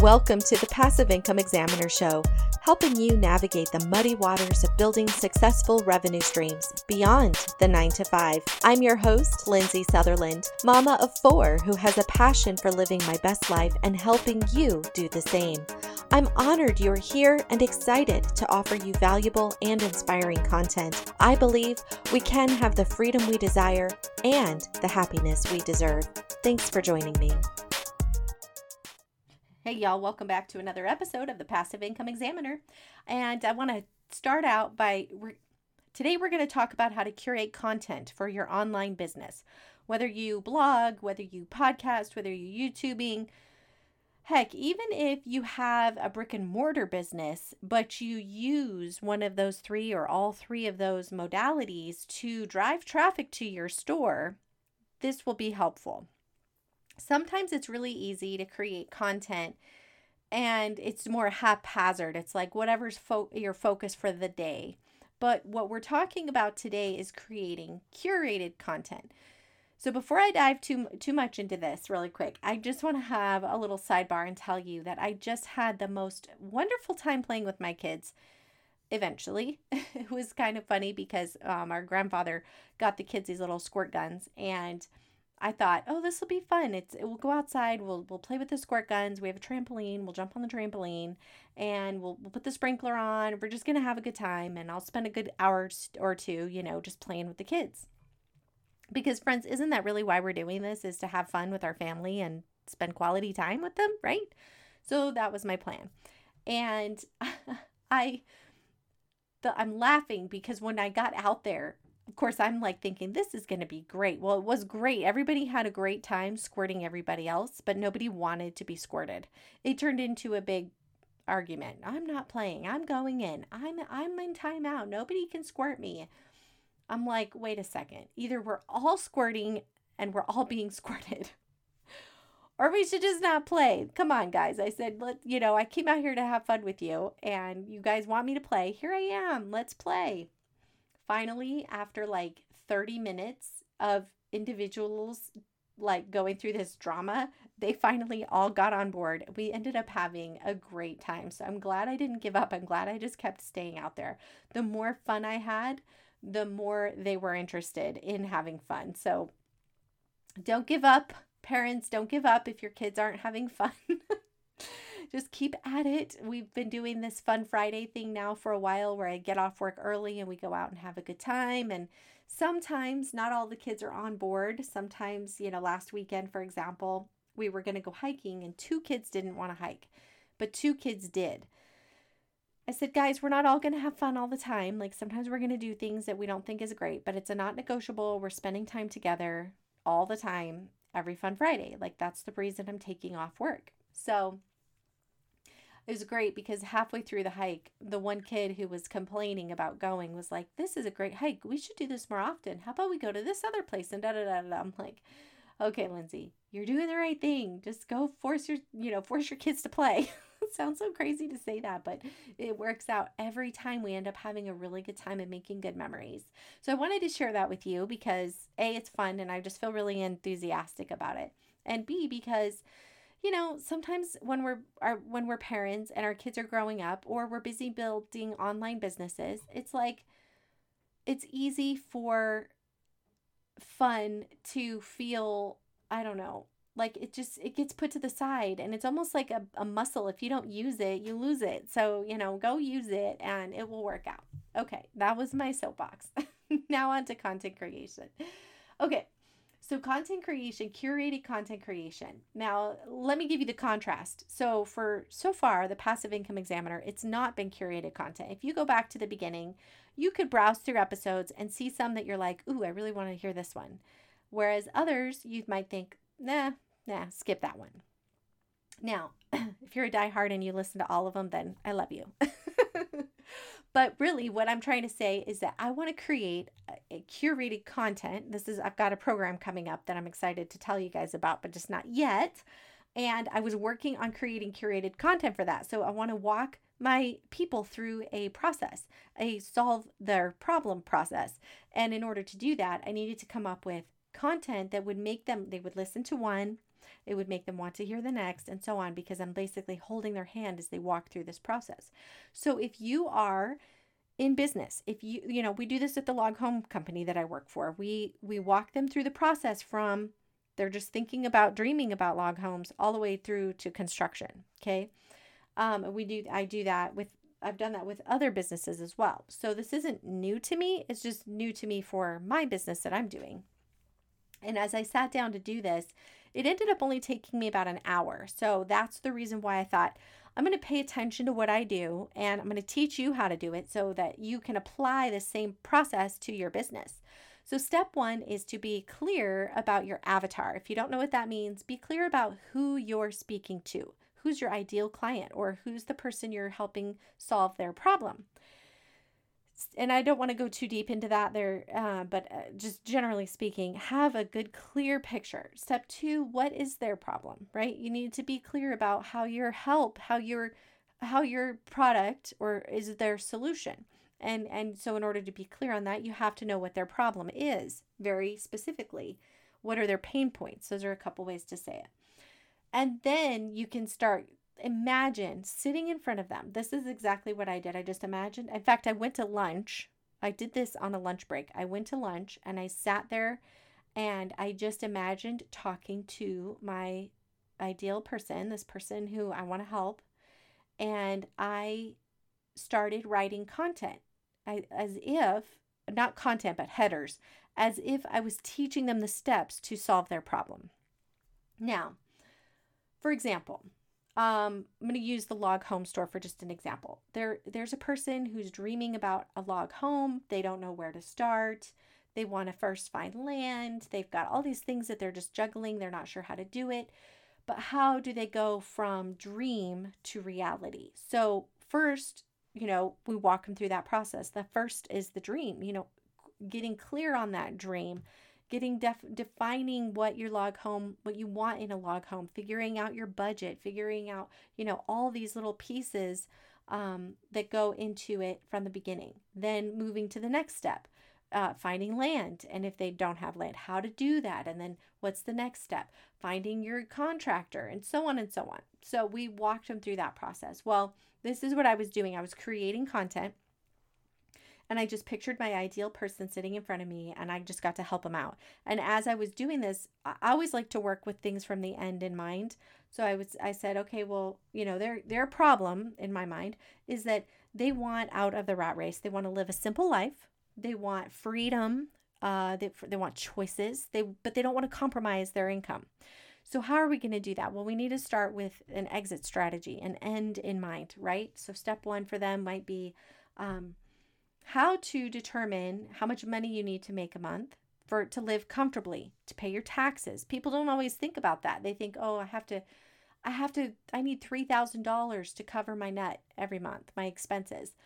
Welcome to the Passive Income Examiner Show, helping you navigate the muddy waters of building successful revenue streams beyond the 9 to 5. I'm your host, Lindsay Sutherland, mama of four who has a passion for living my best life and helping you do the same. I'm honored you're here and excited to offer you valuable and inspiring content. I believe we can have the freedom we desire and the happiness we deserve. Thanks for joining me. Hey, y'all, welcome back to another episode of the Passive Income Examiner. And I want to start out by today we're going to talk about how to curate content for your online business. Whether you blog, whether you podcast, whether you're YouTubing, heck, even if you have a brick and mortar business, but you use one of those three or all three of those modalities to drive traffic to your store, this will be helpful sometimes it's really easy to create content and it's more haphazard. It's like whatever's fo- your focus for the day. But what we're talking about today is creating curated content. So before I dive too too much into this really quick, I just want to have a little sidebar and tell you that I just had the most wonderful time playing with my kids. Eventually, it was kind of funny because um, our grandfather got the kids these little squirt guns and I thought, oh, this will be fun. It's it, we'll go outside. We'll we'll play with the squirt guns. We have a trampoline. We'll jump on the trampoline, and we'll we'll put the sprinkler on. We're just gonna have a good time, and I'll spend a good hour or two, you know, just playing with the kids. Because friends, isn't that really why we're doing this? Is to have fun with our family and spend quality time with them, right? So that was my plan, and I. The, I'm laughing because when I got out there, of course, I'm like thinking this is going to be great. Well, it was great. Everybody had a great time squirting everybody else, but nobody wanted to be squirted. It turned into a big argument. I'm not playing. I'm going in. I'm I'm in timeout. Nobody can squirt me. I'm like, wait a second. Either we're all squirting and we're all being squirted. or we should just not play. Come on, guys. I said, let you know, I came out here to have fun with you and you guys want me to play. Here I am. Let's play finally, after like 30 minutes of individuals like going through this drama, they finally all got on board. We ended up having a great time. So I'm glad I didn't give up. I'm glad I just kept staying out there. The more fun I had, the more they were interested in having fun. So don't give up. Parents, don't give up if your kids aren't having fun. just keep at it. We've been doing this Fun Friday thing now for a while where I get off work early and we go out and have a good time. And sometimes not all the kids are on board. Sometimes, you know, last weekend, for example, we were going to go hiking and two kids didn't want to hike, but two kids did. I said, guys, we're not all going to have fun all the time. Like sometimes we're going to do things that we don't think is great, but it's a not negotiable. We're spending time together all the time every Fun Friday. Like that's the reason I'm taking off work. So it was great because halfway through the hike, the one kid who was complaining about going was like, This is a great hike. We should do this more often. How about we go to this other place? And da da da da. I'm like, Okay, Lindsay, you're doing the right thing. Just go force your, you know, force your kids to play. it sounds so crazy to say that, but it works out every time we end up having a really good time and making good memories. So I wanted to share that with you because A, it's fun and I just feel really enthusiastic about it. And B, because you know, sometimes when we're our, when we're parents and our kids are growing up or we're busy building online businesses, it's like it's easy for fun to feel, I don't know, like it just it gets put to the side and it's almost like a, a muscle. If you don't use it you lose it. So you know go use it and it will work out. Okay that was my soapbox. Now on to content creation. Okay so, content creation, curated content creation. Now, let me give you the contrast. So, for so far, the passive income examiner, it's not been curated content. If you go back to the beginning, you could browse through episodes and see some that you're like, ooh, I really want to hear this one. Whereas others, you might think, nah, nah, skip that one. Now, if you're a diehard and you listen to all of them, then I love you. But really, what I'm trying to say is that I want to create curated content. This is, I've got a program coming up that I'm excited to tell you guys about, but just not yet. And I was working on creating curated content for that. So I want to walk my people through a process, a solve their problem process. And in order to do that, I needed to come up with content that would make them, they would listen to one, it would make them want to hear the next, and so on, because I'm basically holding their hand as they walk through this process. So if you are in business, if you, you know, we do this at the log home company that I work for, we, we walk them through the process from they're just thinking about dreaming about log homes all the way through to construction. Okay. Um, we do, I do that with, I've done that with other businesses as well. So this isn't new to me. It's just new to me for my business that I'm doing. And as I sat down to do this, it ended up only taking me about an hour. So that's the reason why I thought I'm going to pay attention to what I do and I'm going to teach you how to do it so that you can apply the same process to your business. So, step one is to be clear about your avatar. If you don't know what that means, be clear about who you're speaking to. Who's your ideal client or who's the person you're helping solve their problem? And I don't want to go too deep into that there, uh, but uh, just generally speaking, have a good, clear picture. Step two, what is their problem, right? You need to be clear about how your help, how your, how your product or is their solution. And, and so in order to be clear on that, you have to know what their problem is very specifically. What are their pain points? Those are a couple ways to say it. And then you can start imagine sitting in front of them. This is exactly what I did. I just imagined. In fact, I went to lunch. I did this on a lunch break. I went to lunch and I sat there and I just imagined talking to my ideal person, this person who I want to help. And I started writing content I, as if, not content, but headers, as if I was teaching them the steps to solve their problem. Now, for example, um, I'm going to use the log home store for just an example. There, there's a person who's dreaming about a log home. They don't know where to start. They want to first find land. They've got all these things that they're just juggling. They're not sure how to do it. But how do they go from dream to reality? So, first, you know, we walk them through that process. The first is the dream, you know, getting clear on that dream getting def- defining what your log home what you want in a log home figuring out your budget figuring out you know all these little pieces um, that go into it from the beginning. Then moving to the next step uh, finding land. And if they don't have land how to do that? And then what's the next step? Finding your contractor and so on and so on. So we walked them through that process. Well this is what i was doing. I was creating content and I just pictured my ideal person sitting in front of me and I just got to help them out. And as I was doing this, I always like to work with things from the end in mind. So I was I said, okay, well, you know, their their problem in my mind is that they want out of the rat race. They want to live a simple life. They want freedom. Uh, they, they want choices. They but they don't want to compromise their income. So, how are we going to do that? Well, we need to start with an exit strategy, an end in mind, right? So, step one for them might be um, how to determine how much money you need to make a month for to live comfortably, to pay your taxes. People don't always think about that. They think, "Oh, I have to I have to I need $3,000 to cover my net every month, my expenses."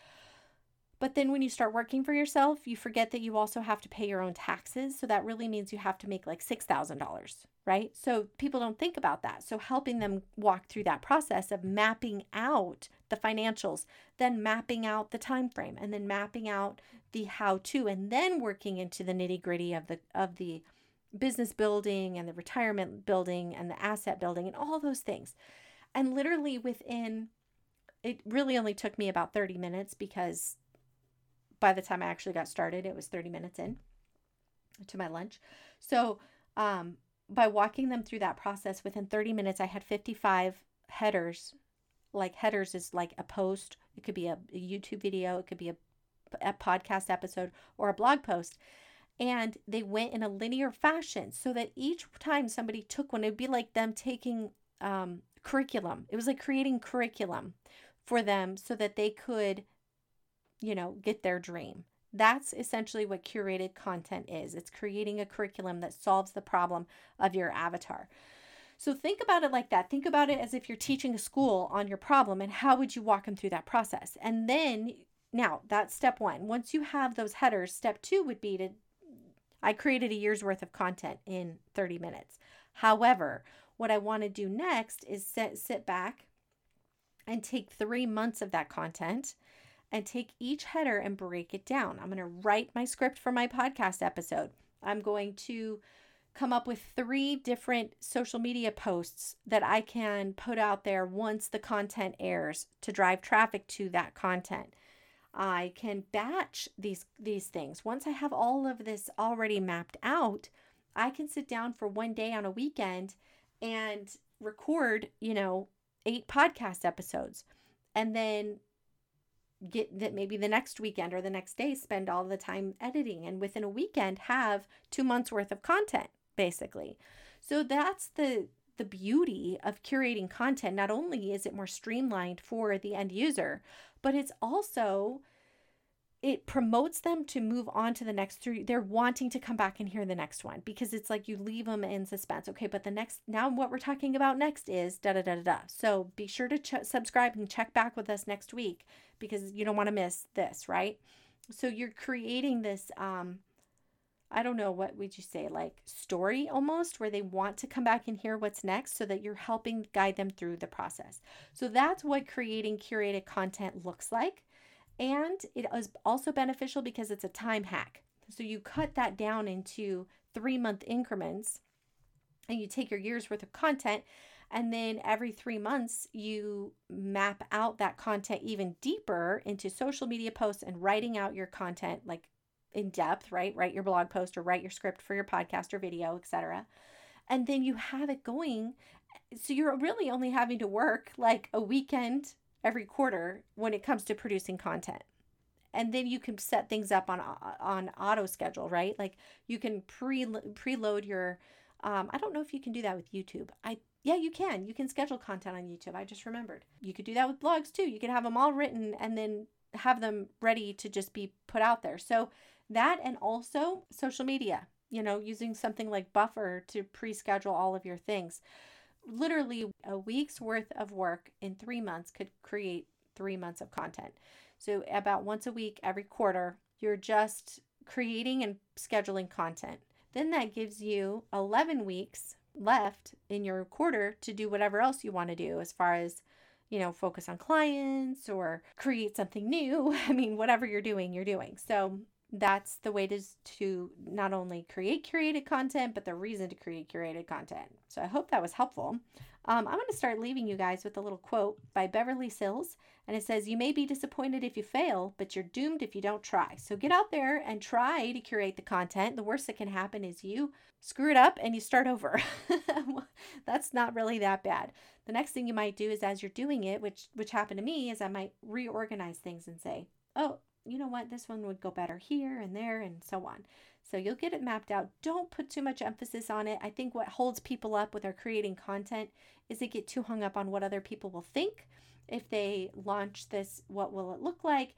But then when you start working for yourself, you forget that you also have to pay your own taxes. So that really means you have to make like $6,000, right? So people don't think about that. So helping them walk through that process of mapping out the financials, then mapping out the time frame and then mapping out the how to and then working into the nitty-gritty of the of the business building and the retirement building and the asset building and all those things. And literally within it really only took me about 30 minutes because by the time I actually got started, it was 30 minutes in to my lunch. So, um, by walking them through that process within 30 minutes, I had 55 headers. Like, headers is like a post, it could be a, a YouTube video, it could be a, a podcast episode, or a blog post. And they went in a linear fashion so that each time somebody took one, it'd be like them taking um, curriculum. It was like creating curriculum for them so that they could you know, get their dream. That's essentially what curated content is. It's creating a curriculum that solves the problem of your avatar. So think about it like that. Think about it as if you're teaching a school on your problem and how would you walk them through that process? And then now that's step 1. Once you have those headers, step 2 would be to I created a year's worth of content in 30 minutes. However, what I want to do next is sit, sit back and take 3 months of that content and take each header and break it down. I'm going to write my script for my podcast episode. I'm going to come up with three different social media posts that I can put out there once the content airs to drive traffic to that content. I can batch these these things. Once I have all of this already mapped out, I can sit down for one day on a weekend and record, you know, eight podcast episodes and then get that maybe the next weekend or the next day spend all the time editing and within a weekend have 2 months worth of content basically. So that's the the beauty of curating content. Not only is it more streamlined for the end user, but it's also it promotes them to move on to the next three. They're wanting to come back and hear the next one because it's like you leave them in suspense. Okay, but the next, now what we're talking about next is da da da da da. So be sure to ch- subscribe and check back with us next week because you don't want to miss this, right? So you're creating this, um, I don't know, what would you say, like story almost, where they want to come back and hear what's next so that you're helping guide them through the process. So that's what creating curated content looks like. And it is also beneficial because it's a time hack. So you cut that down into three month increments and you take your year's worth of content. And then every three months, you map out that content even deeper into social media posts and writing out your content like in depth, right? Write your blog post or write your script for your podcast or video, etc. And then you have it going. So you're really only having to work like a weekend every quarter when it comes to producing content and then you can set things up on on auto schedule right like you can pre preload your um, i don't know if you can do that with youtube. I yeah you can. You can schedule content on youtube. I just remembered. You could do that with blogs too. You could have them all written and then have them ready to just be put out there. So that and also social media you know using something like buffer to pre-schedule all of your things. Literally a week's worth of work in three months could create three months of content. So, about once a week, every quarter, you're just creating and scheduling content. Then that gives you 11 weeks left in your quarter to do whatever else you want to do as far as you know focus on clients or create something new i mean whatever you're doing you're doing so that's the way to, to not only create curated content, but the reason to create curated content. So I hope that was helpful. Um, I'm going to start leaving you guys with a little quote by Beverly Sills. And it says, You may be disappointed if you fail, but you're doomed if you don't try. So get out there and try to curate the content. The worst that can happen is you screw it up and you start over. That's not really that bad. The next thing you might do is as you're doing it, which which happened to me, is I might reorganize things and say, Oh, you know what, this one would go better here and there and so on. So you'll get it mapped out. Don't put too much emphasis on it. I think what holds people up with our creating content is they get too hung up on what other people will think. If they launch this, what will it look like?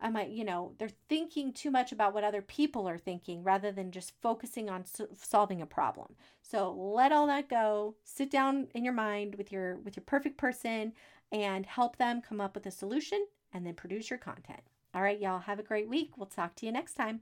I might, you know, they're thinking too much about what other people are thinking rather than just focusing on so- solving a problem. So let all that go. Sit down in your mind with your with your perfect person and help them come up with a solution and then produce your content. All right, y'all, have a great week. We'll talk to you next time.